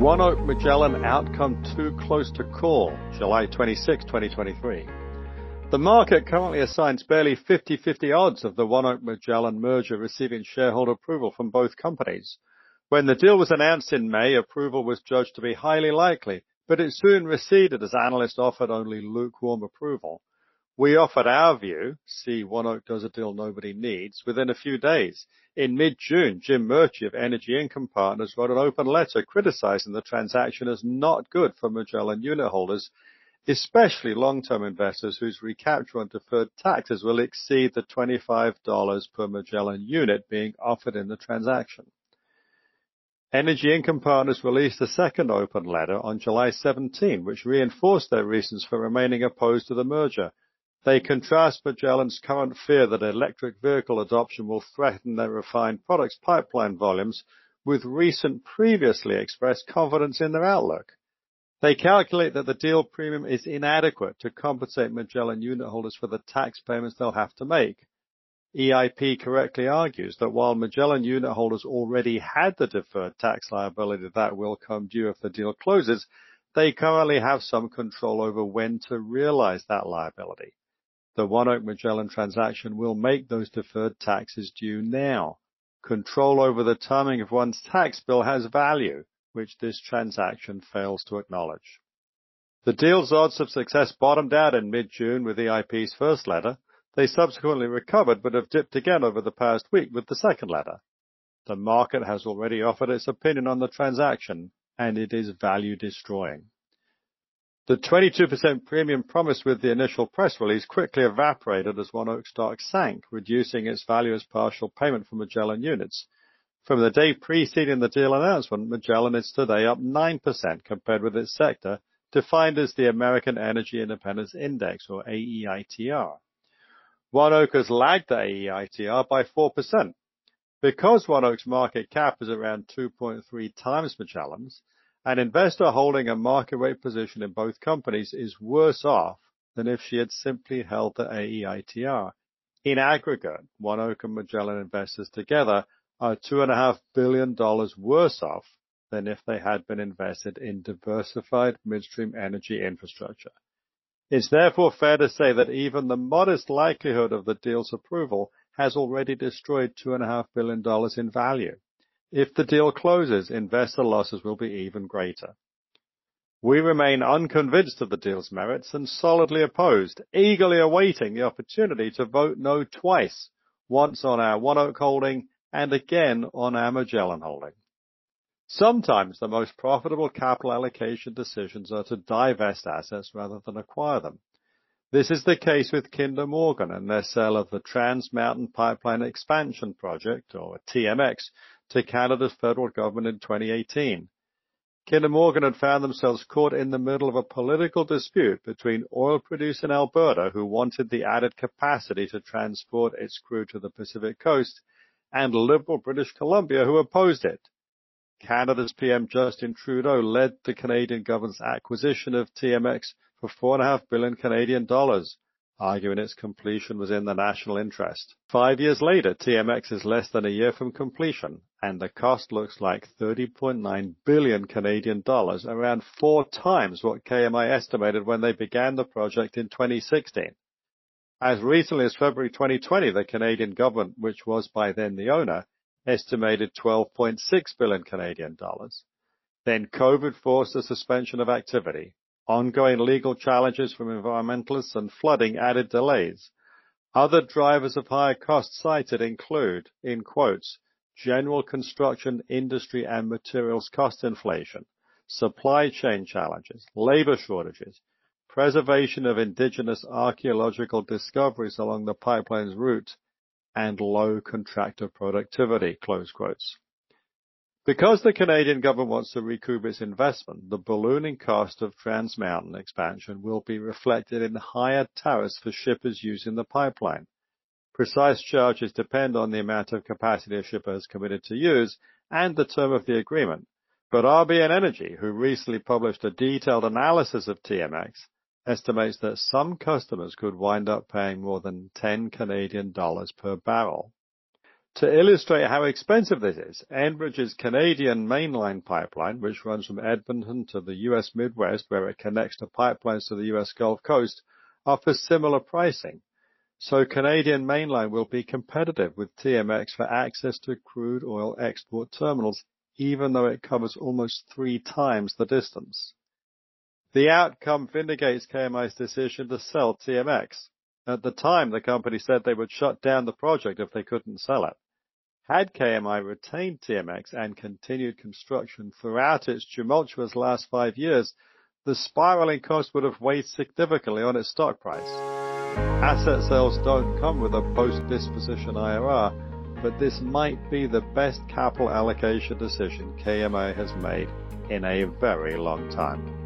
ONEOK Magellan outcome too close to call, July 26, 2023. The market currently assigns barely 50-50 odds of the ONEOK Magellan merger receiving shareholder approval from both companies. When the deal was announced in May, approval was judged to be highly likely, but it soon receded as analysts offered only lukewarm approval. We offered our view, see ONEOK does a deal nobody needs, within a few days. In mid-June, Jim Murchie of Energy Income Partners wrote an open letter criticizing the transaction as not good for Magellan unit holders, especially long-term investors whose recapture on deferred taxes will exceed the $25 per Magellan unit being offered in the transaction. Energy Income Partners released a second open letter on July 17, which reinforced their reasons for remaining opposed to the merger. They contrast Magellan's current fear that electric vehicle adoption will threaten their refined products pipeline volumes with recent previously expressed confidence in their outlook. They calculate that the deal premium is inadequate to compensate Magellan unit holders for the tax payments they'll have to make. EIP correctly argues that while Magellan unit holders already had the deferred tax liability that will come due if the deal closes, they currently have some control over when to realize that liability. The ONEOK Magellan transaction will make those deferred taxes due now. Control over the timing of one's tax bill has value, which this transaction fails to acknowledge. The deal's odds of success bottomed out in mid-June with EIP's first letter. They subsequently recovered, but have dipped again over the past week with the second letter. The market has already offered its opinion on the transaction, and it is value destroying. The 22% premium promised with the initial press release quickly evaporated as ONEOK stock sank, reducing its value as partial payment for Magellan units. From the day preceding the deal announcement, Magellan is today up 9% compared with its sector, defined as the American Energy Independence Index, or AEITR. ONEOK has lagged the AEITR by 4%. Because ONEOK's market cap is around 2.3 times Magellan's, an investor holding a market rate position in both companies is worse off than if she had simply held the AEITR. In aggregate, ONEOK and Magellan investors together are $2.5 billion worse off than if they had been invested in diversified midstream energy infrastructure. It's therefore fair to say that even the modest likelihood of the deal's approval has already destroyed $2.5 billion in value. If the deal closes, investor losses will be even greater. We remain unconvinced of the deal's merits and solidly opposed, eagerly awaiting the opportunity to vote no twice, once on our ONEOK holding and again on our Magellan holding. Sometimes the most profitable capital allocation decisions are to divest assets rather than acquire them. This is the case with Kinder Morgan and their sale of the Trans Mountain Pipeline Expansion Project, or TMX, to Canada's federal government in 2018. Kinder Morgan had found themselves caught in the middle of a political dispute between oil producers in Alberta, who wanted the added capacity to transport its crude to the Pacific Coast, and Liberal British Columbia, who opposed it. Canada's PM, Justin Trudeau, led the Canadian government's acquisition of TMX for 4.5 billion Canadian dollars, arguing its completion was in the national interest. Five years later, TMX is less than a year from completion, and the cost looks like 30.9 billion Canadian dollars, around four times what KMI estimated when they began the project in 2016. As recently as February 2020, the Canadian government, which was by then the owner, estimated 12.6 billion Canadian dollars. Then COVID forced a suspension of activity. Ongoing legal challenges from environmentalists and flooding added delays. Other drivers of higher costs cited include, in quotes, "general construction industry and materials cost inflation, supply chain challenges, labor shortages, preservation of indigenous archaeological discoveries along the pipeline's route, and low contractor productivity." Close quotes. Because the Canadian government wants to recoup its investment, the ballooning cost of Trans Mountain expansion will be reflected in higher tariffs for shippers using the pipeline. Precise charges depend on the amount of capacity a shipper has committed to use and the term of the agreement. But RBN Energy, who recently published a detailed analysis of TMX, estimates that some customers could wind up paying more than 10 Canadian dollars per barrel. To illustrate how expensive this is, Enbridge's Canadian mainline pipeline, which runs from Edmonton to the US Midwest where it connects to pipelines to the US Gulf Coast, offers similar pricing. So Canadian mainline will be competitive with TMX for access to crude oil export terminals, even though it covers almost three times the distance. The outcome vindicates KMI's decision to sell TMX. At the time, the company said they would shut down the project if they couldn't sell it. Had KMI retained TMX and continued construction throughout its tumultuous last five years, the spiraling cost would have weighed significantly on its stock price. Asset sales don't come with a post-disposition IRR, but this might be the best capital allocation decision KMI has made in a very long time.